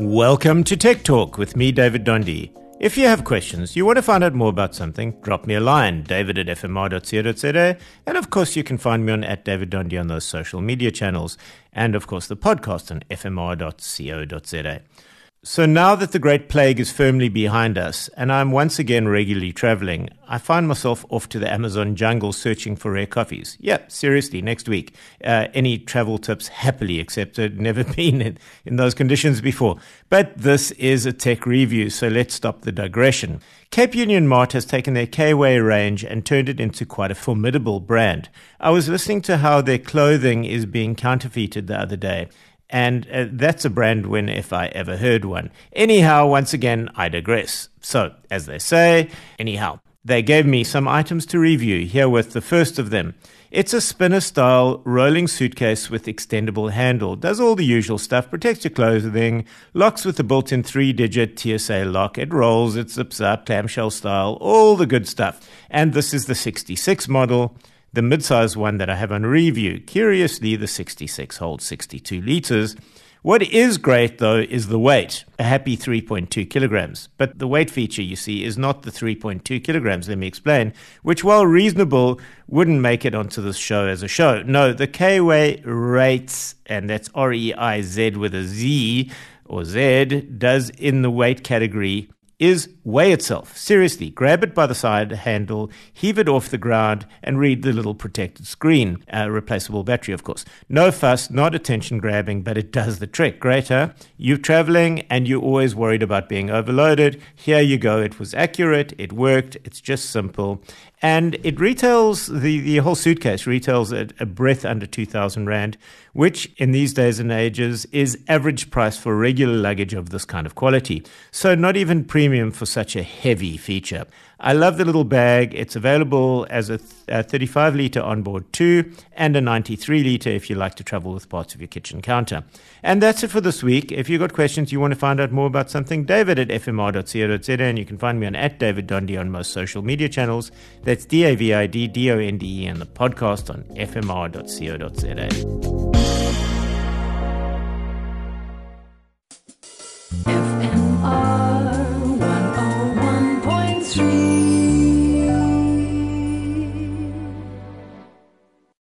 Welcome to Tech Talk with me, David Dondi. If you have questions, you want to find out more about something, drop me a line, david at fmr.co.za. And of course, you can find me on at David Dondi on those social media channels. And of course, the podcast on fmr.co.za. So now that the Great Plague is firmly behind us, and I'm once again regularly traveling, I find myself off to the Amazon jungle searching for rare coffees. Yeah, seriously, next week. Uh, any travel tips happily accepted. Never been in, in those conditions before. But this is a tech review, so let's stop the digression. Cape Union Mart has taken their K-Way range and turned it into quite a formidable brand. I was listening to how their clothing is being counterfeited the other day and uh, that's a brand win if I ever heard one. Anyhow, once again, I digress. So, as they say, anyhow, they gave me some items to review. Here with the first of them. It's a spinner style rolling suitcase with extendable handle. Does all the usual stuff, protects your clothing, locks with a built in three digit TSA lock. It rolls, it zips up, clamshell style, all the good stuff. And this is the 66 model the mid-size one that I have on review. Curiously, the 66 holds 62 liters. What is great though is the weight, a happy 3.2 kilograms. But the weight feature, you see, is not the 3.2 kilograms. Let me explain, which, while reasonable, wouldn't make it onto this show as a show. No, the K-Way Reiz, and that's R E I Z with a Z or Z, does in the weight category is weigh itself. Seriously, grab it by the side handle, heave it off the ground, and read the little protected screen. Uh, replaceable battery, of course. No fuss, not attention grabbing, but it does the trick. Great, huh? You're traveling and you're always worried about being overloaded. Here you go. It was accurate, it worked, it's just simple. And it retails, the, the whole suitcase retails at a breath under 2,000 Rand, which in these days and ages is average price for regular luggage of this kind of quality. So not even premium for such a heavy feature. I love the little bag. It's available as a, th- a 35 litre onboard too, and a 93 litre if you like to travel with parts of your kitchen counter. And that's it for this week. If you've got questions, you want to find out more about something, David at fmr.co.za, and you can find me on at David Dondi on most social media channels. That's D A V I D D O N D E and the podcast on fmr.co.za. F-